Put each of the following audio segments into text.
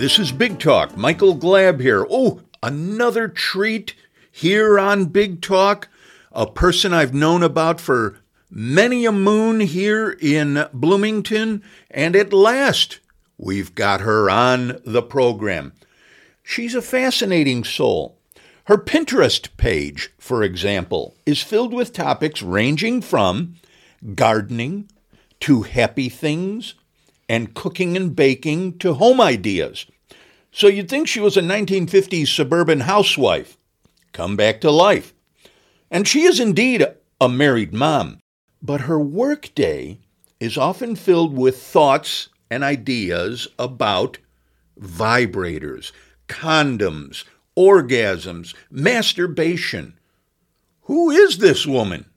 Hi, this is Big Talk. Michael Glab here. Oh, another treat here on Big Talk. A person I've known about for many a moon here in Bloomington, and at last we've got her on the program. She's a fascinating soul. Her Pinterest page, for example, is filled with topics ranging from gardening to happy things and cooking and baking to home ideas. So you'd think she was a 1950s suburban housewife, come back to life. And she is indeed a married mom, but her workday is often filled with thoughts and ideas about vibrators, condoms, orgasms, masturbation. Who is this woman?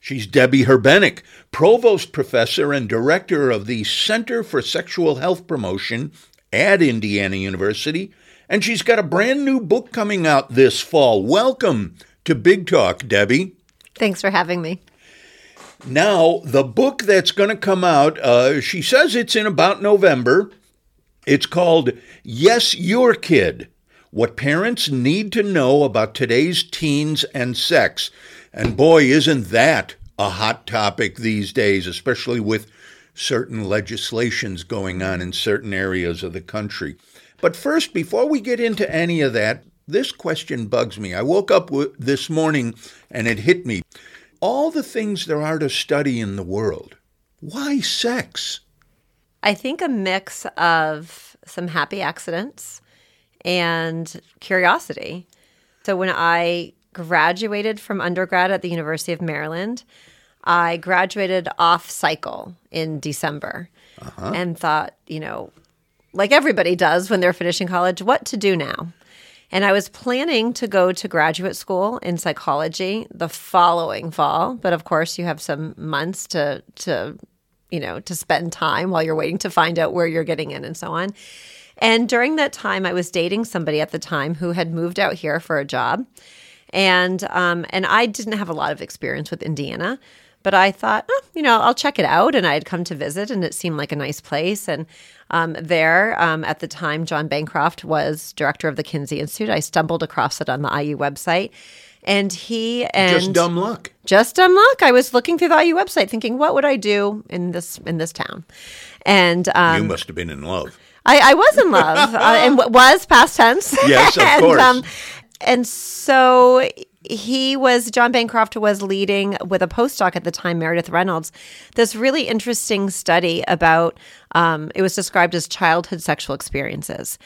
She's Debby Herbenick, Provost Professor and Director of the Center for Sexual Health Promotion at Indiana University, and she's got a brand new book coming out this fall. Welcome to Big Talk, Debby. Thanks for having me. Now, the book that's going to come out, uh, she says it's in about November. It's called Yes, Your Kid What Parents Need to Know About Today's Teens and Sex. And boy, isn't that a hot topic these days, especially with certain legislations going on in certain areas of the country. But first, before we get into any of that, this question bugs me. I woke up this morning and it hit me. All the things there are to study in the world, why sex? I think a mix of some happy accidents and curiosity. So when I graduated from undergrad at the University of Maryland, I graduated off cycle in December uh-huh. and thought, you know, like everybody does when they're finishing college, what to do now. And I was planning to go to graduate school in psychology the following fall, but of course you have some months to to you know, to spend time while you're waiting to find out where you're getting in and so on. And during that time I was dating somebody at the time who had moved out here for a job. And um and I didn't have a lot of experience with Indiana. But I thought, oh, you know, I'll check it out. And I had come to visit, and it seemed like a nice place. And um, there, um, at the time, John Bancroft was director of the Kinsey Institute. I stumbled across it on the IU website. And he and just dumb luck. Just dumb luck. I was looking through the IU website, thinking, "What would I do in this in this town?" And um, you must have been in love. I, I was in love, uh, and was past tense. Yes, of and, course. And so he was John Bancroft was leading with a postdoc at the time, Meredith Reynolds, this really interesting study about um, it was described as childhood sexual experiences,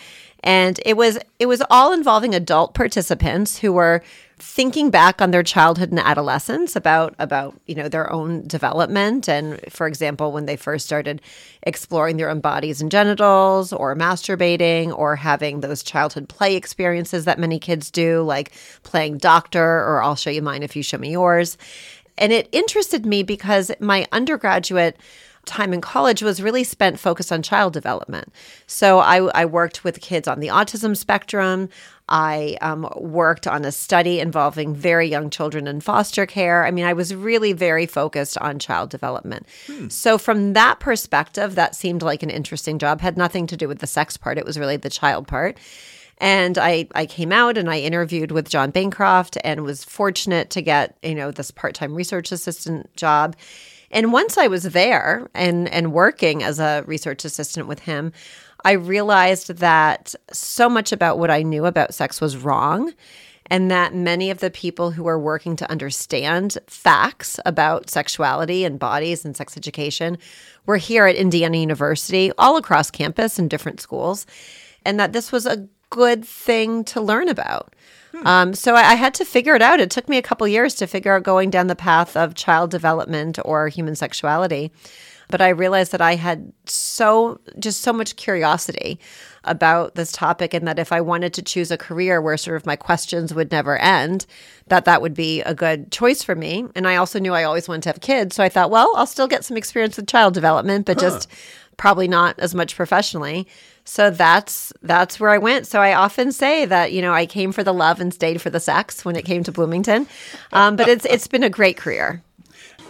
and it was it was all involving adult participants who were thinking back on their childhood and adolescence about about you know their own development. And for example when they first started exploring their own bodies and genitals or masturbating or having those childhood play experiences that many kids do like playing doctor or I'll show you mine if you show me yours. And it interested me because my undergraduate time in college was really spent focused on child development. So I, I worked with kids on the autism spectrum. I um, worked on a study involving very young children in foster care. I mean, I was really very focused on child development. Hmm. So, from that perspective, that seemed like an interesting job. Had nothing to do with the sex part, it was really the child part. And I, I came out and I interviewed with John Bancroft and was fortunate to get, you know, this part-time research assistant job. And once I was there and and working as a research assistant with him, I realized that so much about what I knew about sex was wrong and that many of the people who are working to understand facts about sexuality and bodies and sex education were here at Indiana University, all across campus in different schools, and that this was a good thing to learn about. Hmm. Um, so I, I, had to figure it out. It took me a couple years to figure out going down the path of child development or human sexuality. But I realized that I had so just so much curiosity about this topic and that if I wanted to choose a career where sort of my questions would never end, that that would be a good choice for me. And I also knew I always wanted to have kids, so I thought, well, I'll still get some experience with child development, but huh. just probably not as much professionally. So that's that's where I went. So I often say that you know I came for the love and stayed for the sex when it came to Bloomington, um, but it's it's been a great career.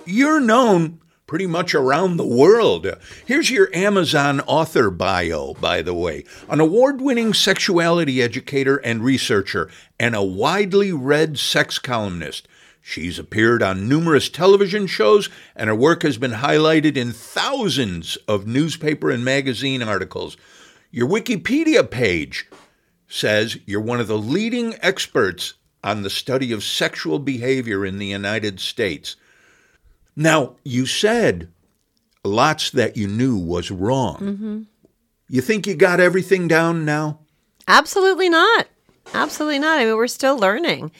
You're known pretty much around the world. Here's your Amazon author bio, by the way an award winning sexuality educator and researcher, and a widely read sex columnist. She's appeared on numerous television shows, and her work has been highlighted in thousands of newspaper and magazine articles. Your Wikipedia page says you're one of the leading experts on the study of sexual behavior in the United States. Now, you said lots that you knew was wrong. Mm-hmm. You think you got everything down now? Absolutely not. Absolutely not. I mean, we're still learning.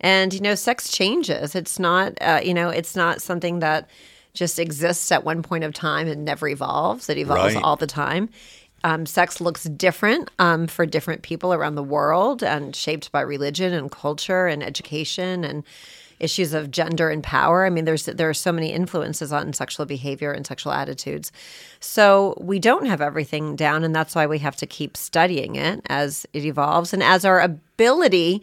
And, you know, sex changes. It's not, uh, you know, it's not something that just exists at one point of time and never evolves. It evolves Right. all the time. Um, sex looks different um, for different people around the world and shaped by religion and culture and education and issues of gender and power. I mean, there's there are so many influences on sexual behavior and sexual attitudes. So we don't have everything down, and that's why we have to keep studying it as it evolves and as our ability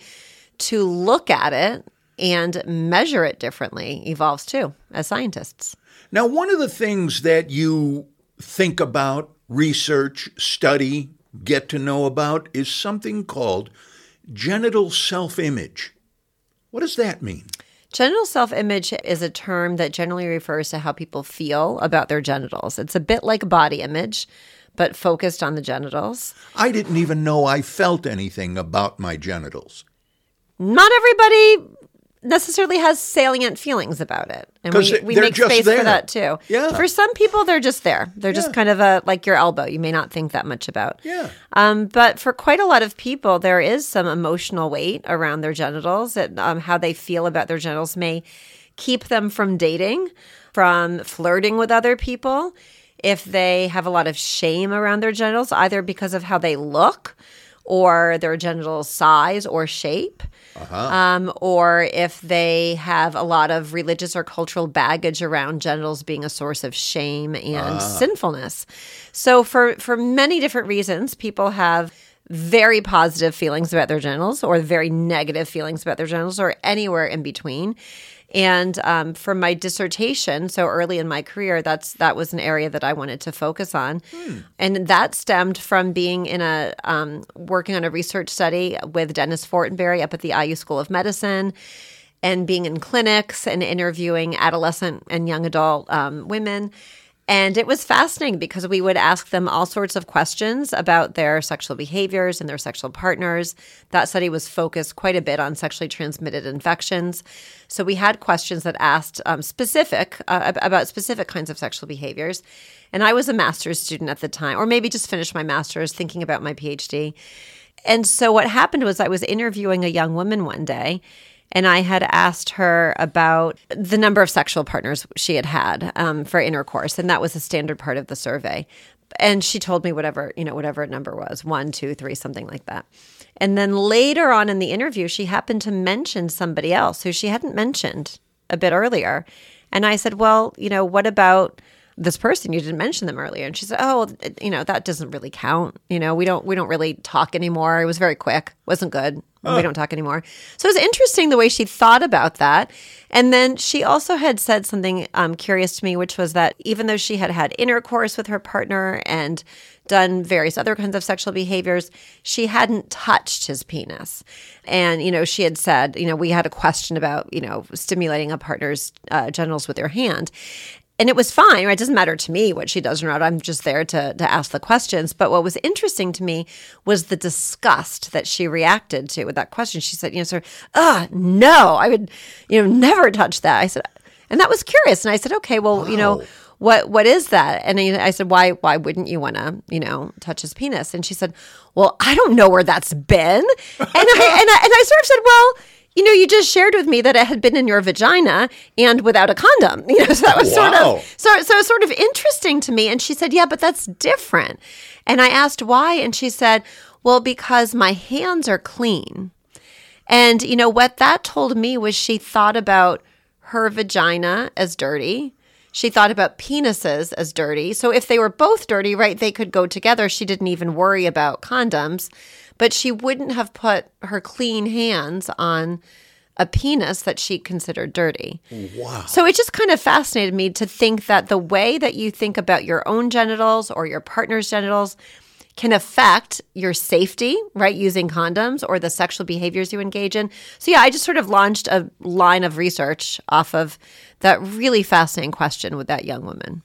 to look at it and measure it differently evolves too as scientists. Now, one of the things that you think about, research, study, get to know about is something called genital self image. What does that mean? Genital self image is a term that generally refers to how people feel about their genitals. It's a bit like body image, but focused on the genitals. I didn't even know I felt anything about my genitals. Not everybody necessarily has salient feelings about it. And we, we make space there. for that too. Yeah. For some people, they're just there. They're Yeah. just kind of a like your elbow. You may not think that much about. Yeah. Um, but for quite a lot of people, there is some emotional weight around their genitals. And um, how they feel about their genitals may keep them from dating, from flirting with other people. If they have a lot of shame around their genitals, either because of how they look or their genital size or shape, um, or if they have a lot of religious or cultural baggage around genitals being a source of shame and sinfulness. So, for for many different reasons, people have very positive feelings about their genitals, or very negative feelings about their genitals, or anywhere in between. And um, for my dissertation, so early in my career, that's that was an area that I wanted to focus on, and that stemmed from being in a um, working on a research study with Dennis Fortenberry up at the IU School of Medicine, and being in clinics and interviewing adolescent and young adult um, women. And it was fascinating because we would ask them all sorts of questions about their sexual behaviors and their sexual partners. That study was focused quite a bit on sexually transmitted infections. So we had questions that asked um, specific uh, about specific kinds of sexual behaviors. And I was a master's student at the time, or maybe just finished my master's, thinking about my PhD. And so what happened was I was interviewing a young woman one day and I had asked her about the number of sexual partners she had had um, for intercourse, and that was a standard part of the survey. And she told me whatever you know, whatever number was one, two, three, something like that. And then later on in the interview, she happened to mention somebody else who she hadn't mentioned a bit earlier. And I said, "Well, you know, what about?" this person you didn't mention them earlier and she said oh you know that doesn't really count you know we don't we don't really talk anymore it was very quick wasn't good we don't talk anymore. So it was interesting the way she thought about that. And then she also had said something um, curious to me which was that even though she had had intercourse with her partner and done various other kinds of sexual behaviors she hadn't touched his penis. And you know she had said you know we had a question about you know stimulating a partner's uh, genitals with your hand and it was fine. Right? It doesn't matter to me what she does or not. I'm just there to to ask the questions. But what was interesting to me was the disgust that she reacted to with that question. She said, you know, sort of, ah, no, I would, you know, never touch that. I said, and that was curious. And I said, okay, well, you know, what what is that? And I I said, why why wouldn't you want to, you know, touch his penis? And she said, well, I don't know where that's been. And I and I, and I sort of said, well you know, you just shared with me that it had been in your vagina and without a condom. You know, so that was sort of so so sort of interesting to me. And she said, "Yeah, but that's different." And I asked why, and she said, "Well, because my hands are clean." And you know what that told me was she thought about her vagina as dirty. She thought about penises as dirty. So if they were both dirty, right, they could go together. She didn't even worry about condoms, but she wouldn't have put her clean hands on a penis that she considered dirty. Wow. So it just kind of fascinated me to think that the way that you think about your own genitals or your partner's genitals can affect your safety, right? Using condoms or the sexual behaviors you engage in. So, yeah, I just sort of launched a line of research off of that really fascinating question with that young woman.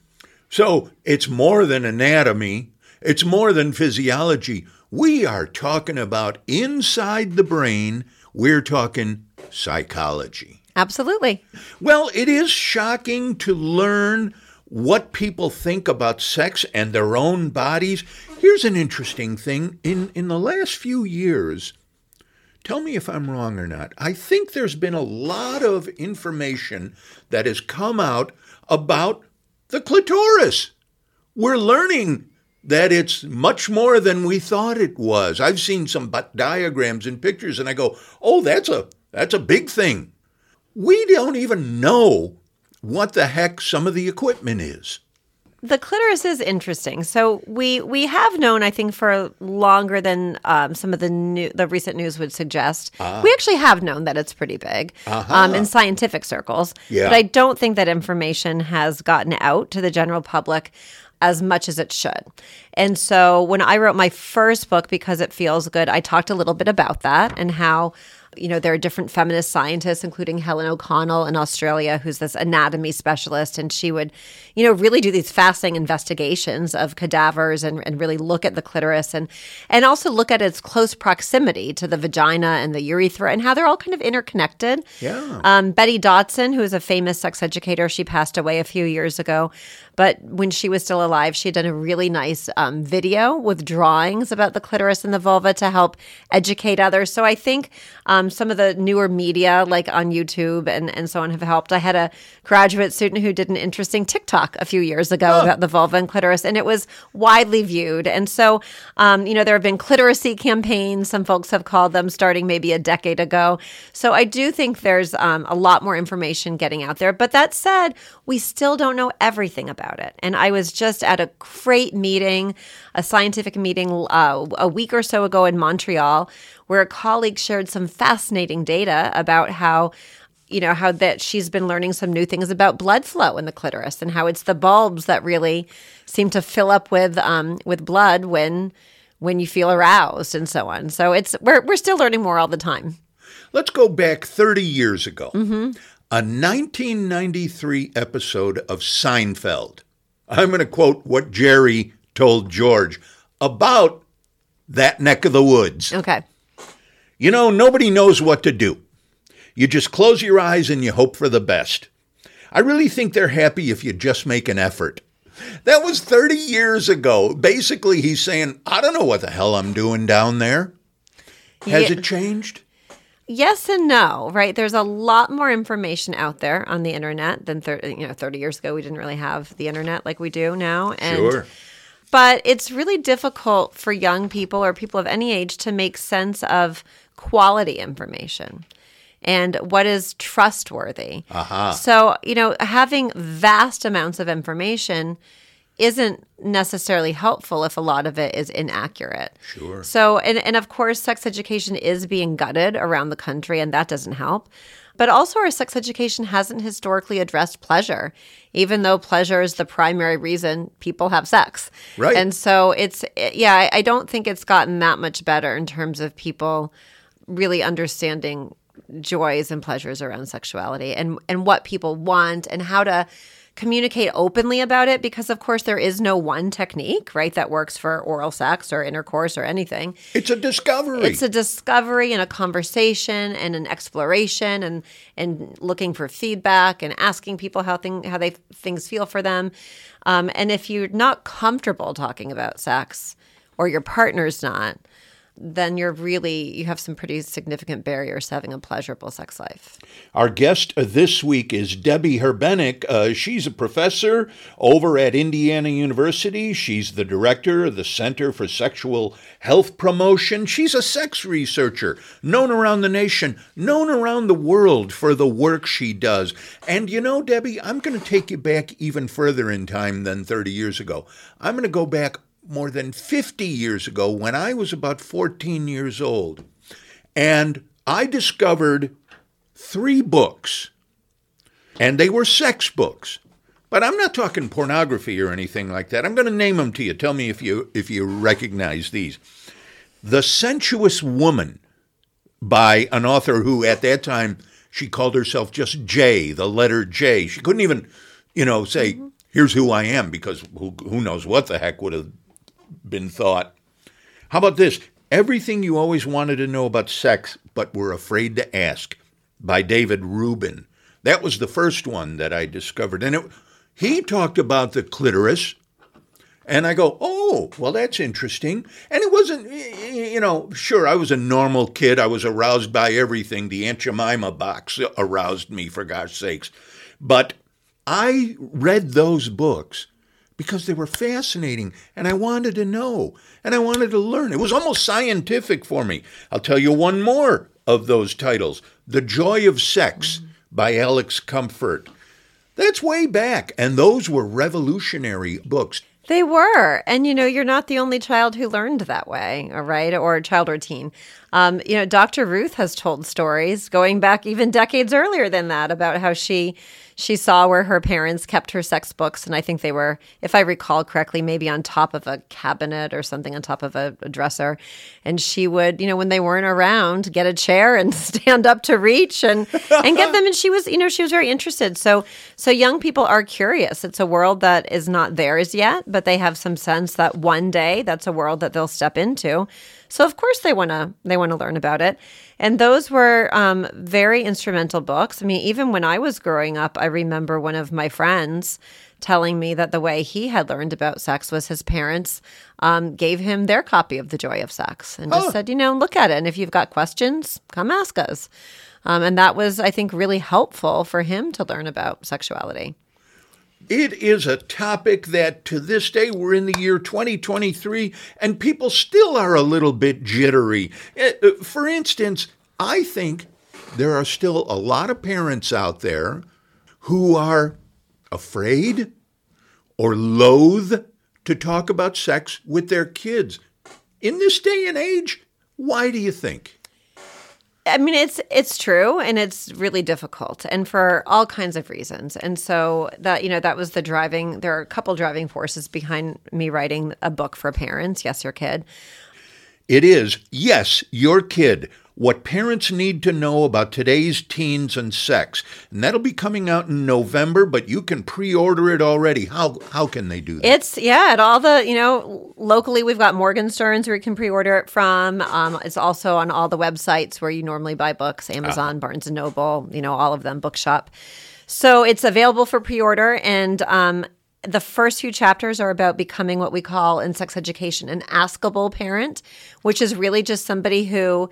So it's more than anatomy, it's more than physiology. We are talking about inside the brain, we're talking psychology. Absolutely. Well, it is shocking to learn what people think about sex and their own bodies. Here's an interesting thing. In in the last few years, tell me if I'm wrong or not. I think there's been a lot of information that has come out about the clitoris. We're learning that it's much more than we thought it was. I've seen some diagrams and pictures and I go, "Oh, that's a that's a big thing." We don't even know what the heck some of the equipment is. The clitoris is interesting. So we we have known, I think, for longer than um, some of the new the recent news would suggest. Ah. We actually have known that it's pretty big um, in scientific circles. Yeah. But I don't think that information has gotten out to the general public as much as it should. And so when I wrote my first book, because it feels good, I talked a little bit about that and how you know, there are different feminist scientists, including Helen O'Connell in Australia, who's this anatomy specialist. And she would, you know, really do these fascinating investigations of cadavers and, and really look at the clitoris and, and also look at its close proximity to the vagina and the urethra and how they're all kind of interconnected. Yeah. Um, Betty Dodson, who is a famous sex educator, she passed away a few years ago. But when she was still alive, she had done a really nice um, video with drawings about the clitoris and the vulva to help educate others. So I think um, some of the newer media, like on YouTube and, and so on, have helped. I had a graduate student who did an interesting TikTok a few years ago about the vulva and clitoris, and it was widely viewed. And so, um, you know, there have been cliteracy campaigns, some folks have called them, starting maybe a decade ago. So I do think there's um, a lot more information getting out there. But that said, we still don't know everything about it. And I was just at a great meeting, a scientific meeting uh, a week or so ago in Montreal, where a colleague shared some fascinating data about how you know how that she's been learning some new things about blood flow in the clitoris and how it's the bulbs that really seem to fill up with um, with blood when when you feel aroused and so on. So it's we're we're still learning more all the time. Let's go back 30 years ago. A 1993 episode of Seinfeld. I'm going to quote what Jerry told George about that neck of the woods. Okay. You know, nobody knows what to do. You just close your eyes and you hope for the best. I really think they're happy if you just make an effort. That was 30 years ago. Basically, he's saying, I don't know what the hell I'm doing down there. Has Yeah. it changed? Yes and no, right? There's a lot more information out there on the internet than thir- you know 30 years ago we didn't really have the internet like we do now and Sure. but it's really difficult for young people or people of any age to make sense of quality information and what is trustworthy. Aha. So, you know, having vast amounts of information isn't necessarily helpful if a lot of it is inaccurate. Sure. So, and, and of course, sex education is being gutted around the country, and that doesn't help. But also, our sex education hasn't historically addressed pleasure, even though pleasure is the primary reason people have sex. Right. And so, it's, yeah, I, I don't think it's gotten that much better in terms of people really understanding joys and pleasures around sexuality and, and what people want and how to communicate openly about it because of course there is no one technique right that works for oral sex or intercourse or anything It's a discovery. it's a discovery and a conversation and an exploration and and looking for feedback and asking people how thing how they things feel for them um, and if you're not comfortable talking about sex or your partner's not then you're really you have some pretty significant barriers to having a pleasurable sex life Our guest uh, this week is Debby Herbenick. Uh, she's a professor over at Indiana University. She's the director of the Center for Sexual Health Promotion. She's a sex researcher known around the nation, known around the world for the work she does. And you know, Debby, I'm going to take you back even further in time than 30 years ago. I'm going to go back more than 50 years ago when I was about 14 years old. And I discovered three books, and they were sex books. But I'm not talking pornography or anything like that. I'm going to name them to you. Tell me if you if you recognize these. The Sensuous Woman by an author who at that time she called herself just J, the letter J. She couldn't even, you know, say, mm-hmm. here's who I am because who, who knows what the heck would have been thought. How about this? Everything you always wanted to know about sex but were afraid to ask by David Reuben. That was the first one that I discovered. And it, he talked about the clitoris. And I go, oh, well, that's interesting. And it wasn't, you know, sure, I was a normal kid. I was aroused by everything. The Aunt Jemima box aroused me, for gosh sakes. But I read those books because they were fascinating and I wanted to know and I wanted to learn. It was almost scientific for me. I'll tell you one more of those titles The Joy of Sex by Alex Comfort. That's way back, and those were revolutionary books. They were. And, you know, you're not the only child who learned that way, all right, or child or teen. Um, you know, Dr. Ruth has told stories going back even decades earlier than that about how she she saw where her parents kept her sex books and i think they were if i recall correctly maybe on top of a cabinet or something on top of a, a, dresser. And she would you know when they weren't around get a chair and stand up to reach and and get them. And she was you know she was very interested. So so young people are curious. It's a world that is not theirs yet but they have some sense that one day that's a world that they'll step into so of course they want to they want to learn about it. And those were um, very instrumental books. I mean, even when I was growing up, I remember one of my friends telling me that the way he had learned about sex was his parents um, gave him their copy of The Joy of Sex and just oh. said, you know, look at it. And if you've got questions, come ask us. Um, and that was, I think, really helpful for him to learn about sexuality. It is a topic that to this day, we're in the year 2023, and people still are a little bit jittery. Uh, uh, for instance, I think there are still a lot of parents out there who are afraid or loath to talk about sex with their kids. In this day and age, why do you think? I mean, it's it's true, and it's really difficult, and for all kinds of reasons. And so that you know that was the driving. There are a couple driving forces behind me writing a book for parents. Yes, your kid. It is yes, your kid what parents need to know about today's teens and sex. And that'll be coming out in November, but you can pre-order it already. How how can they do that? It's yeah, at all the, you know, locally we've got Morgenstern's where you can pre-order it from. Um, it's also on all the websites where you normally buy books, Amazon, uh Barnes and Noble, you know, all of them, Bookshop. So it's available for pre-order and um, the first few chapters are about becoming what we call in sex education an askable parent, which is really just somebody who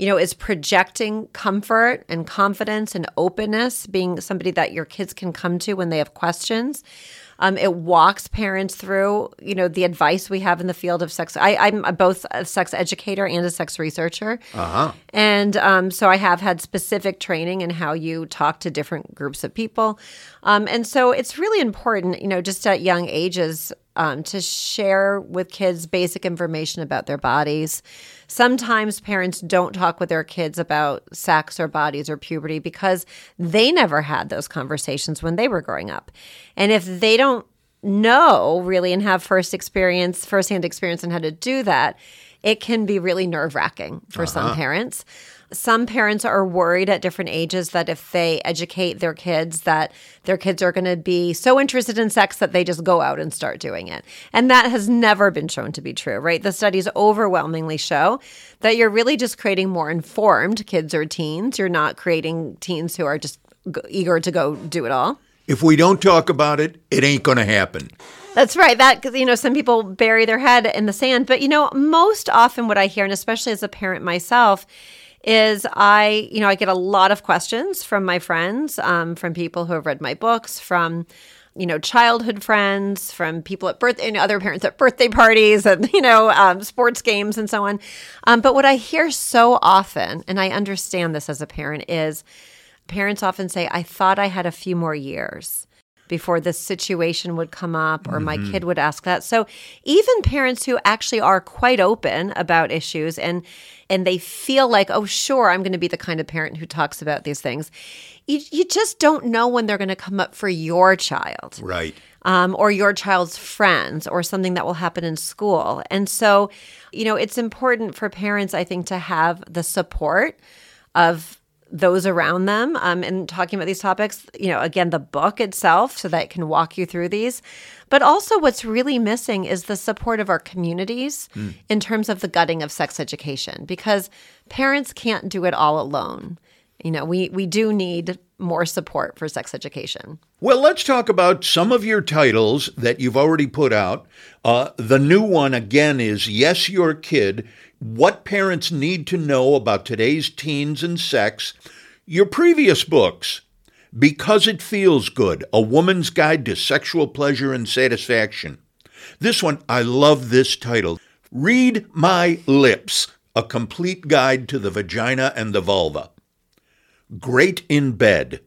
you know, is projecting comfort and confidence and openness, being somebody that your kids can come to when they have questions. Um, it walks parents through, you know, the advice we have in the field of sex. I, am both a sex educator and a sex researcher, uh-huh. and um, so I have had specific training in how you talk to different groups of people, um, and so it's really important, you know, just at young ages um, to share with kids basic information about their bodies. Sometimes parents don't talk with their kids about sex or bodies or puberty because they never had those conversations when they were growing up. And if they don't know really and have first experience, firsthand experience on how to do that, it can be really nerve wracking for uh-huh. some parents some parents are worried at different ages that if they educate their kids that their kids are going to be so interested in sex that they just go out and start doing it. And that has never been shown to be true, right? The studies overwhelmingly show that you're really just creating more informed kids or teens. You're not creating teens who are just eager to go do it all. If we don't talk about it, it ain't going to happen. That's right. That because you know, some people bury their head in the sand, but you know, most often what I hear, and especially as a parent myself, is I, you know, I get a lot of questions from my friends, um, from people who have read my books, from you know, childhood friends, from people at birth and other parents at birthday parties and, you know, um, sports games and so on. Um, but what I hear so often, and I understand this as a parent, is parents often say, I thought I had a few more years. Before this situation would come up or my kid would ask that. So even parents who actually are quite open about issues and and they feel like, oh, sure, I'm going to be the kind of parent who talks about these things. You, you just don't know when they're going to come up for your child Right. um, or your child's friends or something that will happen in school. And so, you know, it's important for parents, I think, to have the support of those around them um, and talking about these topics. You know, again, the book itself, so that it can walk you through these. But also, what's really missing is the support of our communities in terms of the gutting of sex education because parents can't do it all alone. You know, we, we do need more support for sex education. Well, let's talk about some of your titles that you've already put out. Uh, the new one, again, is Yes, Your Kid What Parents Need to Know About Today's Teens and Sex. Your previous books, Because It Feels Good A Woman's Guide to Sexual Pleasure and Satisfaction. This one, I love this title Read My Lips A Complete Guide to the Vagina and the Vulva. Great in Bed,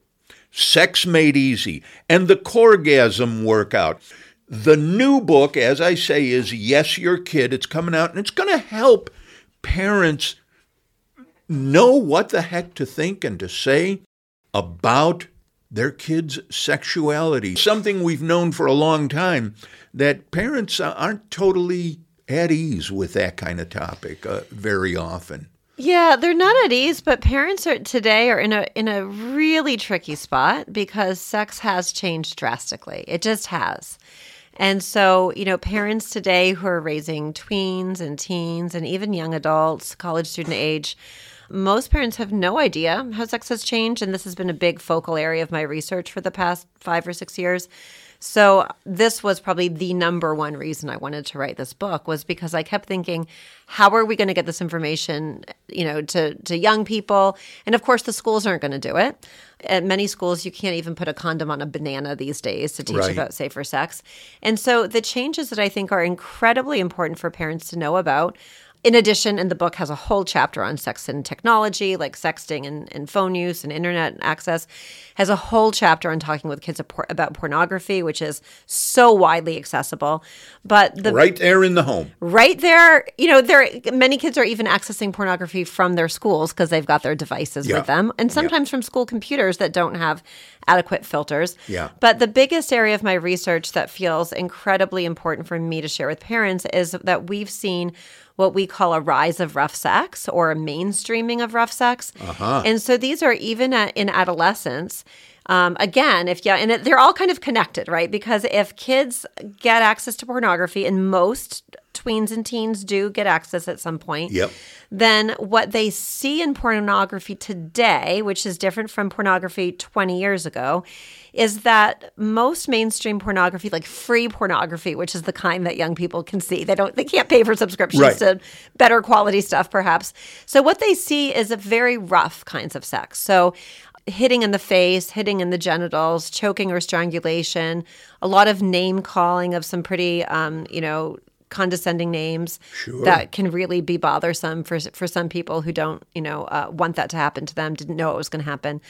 Sex Made Easy, and the Coregasm Workout. The new book, as I say, is Yes, Your Kid. It's coming out and it's going to help parents know what the heck to think and to say about their kids' sexuality. Something we've known for a long time that parents aren't totally at ease with that kind of topic uh, very often. Yeah, they're not at ease, but parents are today are in a in a really tricky spot because sex has changed drastically. It just has. And so, you know, parents today who are raising tweens and teens and even young adults, college student age, most parents have no idea how sex has changed. And this has been a big focal area of my research for the past five or six years. So this was probably the number one reason I wanted to write this book was because I kept thinking, how are we going to get this information, you know, to to young people? And of course, the schools aren't going to do it. At many schools, you can't even put a condom on a banana these days to teach Right. about safer sex. And so the changes that I think are incredibly important for parents to know about. In addition, and the book has a whole chapter on sex and technology, like sexting and, and phone use and internet access, has a whole chapter on talking with kids about pornography, which is so widely accessible. But the Right there in the home. right there, you know, there many kids are even accessing pornography from their schools because they've got their devices Yeah. with them, and sometimes from school computers that don't have adequate filters. Yeah. But the biggest area of my research that feels incredibly important for me to share with parents is that we've seen what we call a rise of rough sex or a mainstreaming of rough sex. Uh-huh. And so these are even at, in adolescence. Um, again, if yeah, and it, they're all kind of connected, right? Because if kids get access to pornography, and most tweens and teens do get access at some point, Yep. then what they see in pornography today, which is different from pornography 20 years ago, is that most mainstream pornography, like free pornography, which is the kind that young people can see, they don't they can't pay for subscriptions Right. to better quality stuff perhaps. So what they see is a very rough kinds of sex. So hitting in the face, hitting in the genitals, choking or strangulation, a lot of name calling of some pretty um, you know, condescending names Sure. that can really be bothersome for for some people who don't, you know, uh, want that to happen to them, didn't know it was going to happen.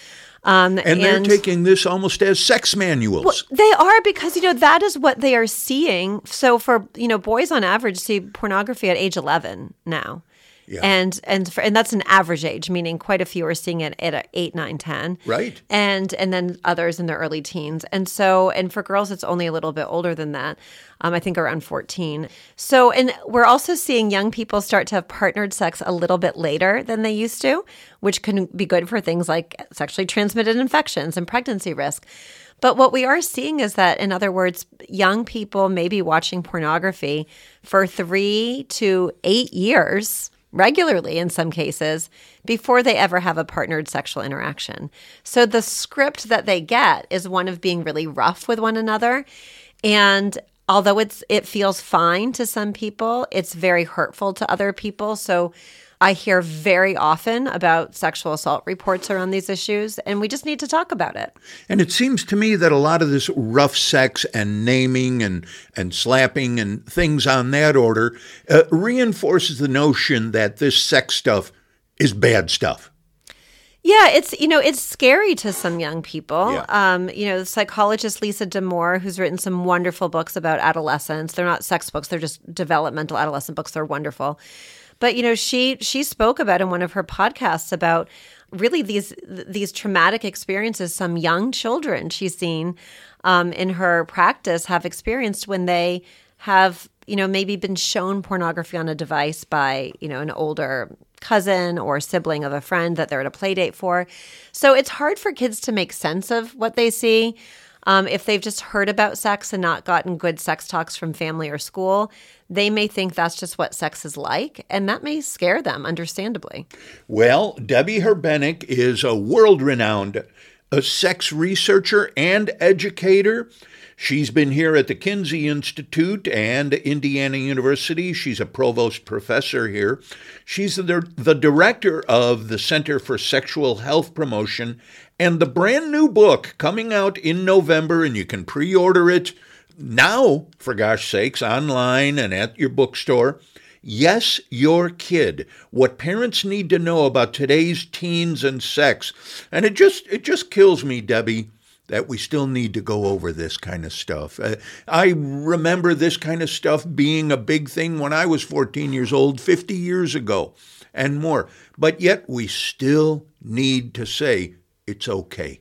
Um, And, they're taking this almost as sex manuals. they are because you know that is what they are seeing. So for you know, boys on average see pornography at age eleven now. Yeah. And and for, and that's an average age, meaning quite a few are seeing it at a eight, nine, ten. Right. And and then others in their early teens. And so and for girls, it's only a little bit older than that. Um, I think around fourteen. So and we're also seeing young people start to have partnered sex a little bit later than they used to, which can be good for things like sexually transmitted infections and pregnancy risk. But what we are seeing is that, in other words, young people may be watching pornography for three to eight years regularly in some cases before they ever have a partnered sexual interaction. So the script that they get is one of being really rough with one another. And although it's it feels fine to some people, it's very hurtful to other people. So I hear very often about sexual assault reports around these issues, and we just need to talk about it. And it seems to me that a lot of this rough sex and naming and, and slapping and things on that order uh, reinforces the notion that this sex stuff is bad stuff. Yeah, it's you know it's scary to some young people. Yeah. Um, you know, the psychologist Lisa Damour, who's written some wonderful books about adolescence. They're not sex books; they're just developmental adolescent books. They're wonderful. But you know, she she spoke about in one of her podcasts about really these these traumatic experiences some young children she's seen um, in her practice have experienced when they have you know maybe been shown pornography on a device by you know an older cousin or sibling of a friend that they're at a play date for. So it's hard for kids to make sense of what they see um, if they've just heard about sex and not gotten good sex talks from family or school they may think that's just what sex is like and that may scare them understandably Well, Debby Herbenick is a world renowned a sex researcher and educator. She's been here at the Kinsey Institute and Indiana University. She's a provost professor here. She's the, the director of the Center for Sexual Health Promotion and the brand new book coming out in November, and you can pre order it now, for gosh sakes, online and at your bookstore. Yes, your kid. What parents need to know about today's teens and sex. And it just it just kills me, Debby, that we still need to go over this kind of stuff. Uh, I remember this kind of stuff being a big thing when I was 14 years old, 50 years ago, and more. But yet we still need to say it's okay.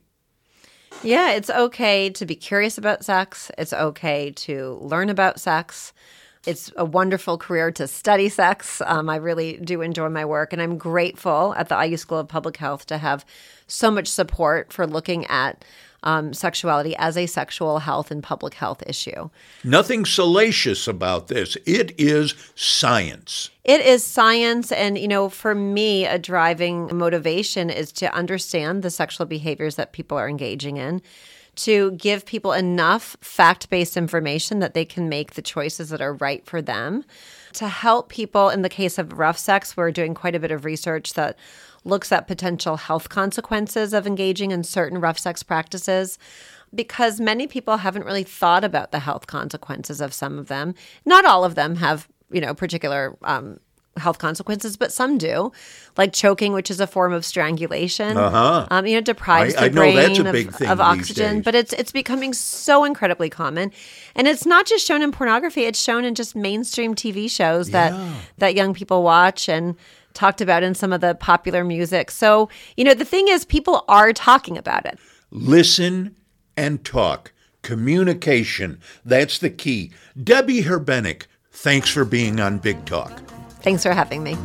Yeah, it's okay to be curious about sex. It's okay to learn about sex. It's a wonderful career to study sex. Um, I really do enjoy my work, and I'm grateful at the IU School of Public Health to have so much support for looking at um, sexuality as a sexual health and public health issue. Nothing salacious about this. It is science. It is science. And, you know, for me, a driving motivation is to understand the sexual behaviors that people are engaging in, to give people enough fact based information that they can make the choices that are right for them, to help people. In the case of rough sex, we're doing quite a bit of research that looks at potential health consequences of engaging in certain rough sex practices because many people haven't really thought about the health consequences of some of them. Not all of them have, you know, particular um, health consequences, but some do, like choking, which is a form of strangulation. Uh-huh. Um, you know, deprives I- I the know brain of, of oxygen. But it's it's becoming so incredibly common, and it's not just shown in pornography. It's shown in just mainstream TV shows that that young people watch and talked about in some of the popular music. So you know, the thing is, people are talking about it. Listen and talk. Communication. That's the key. Debby Herbenick, thanks for being on Big Talk. Thanks for having me.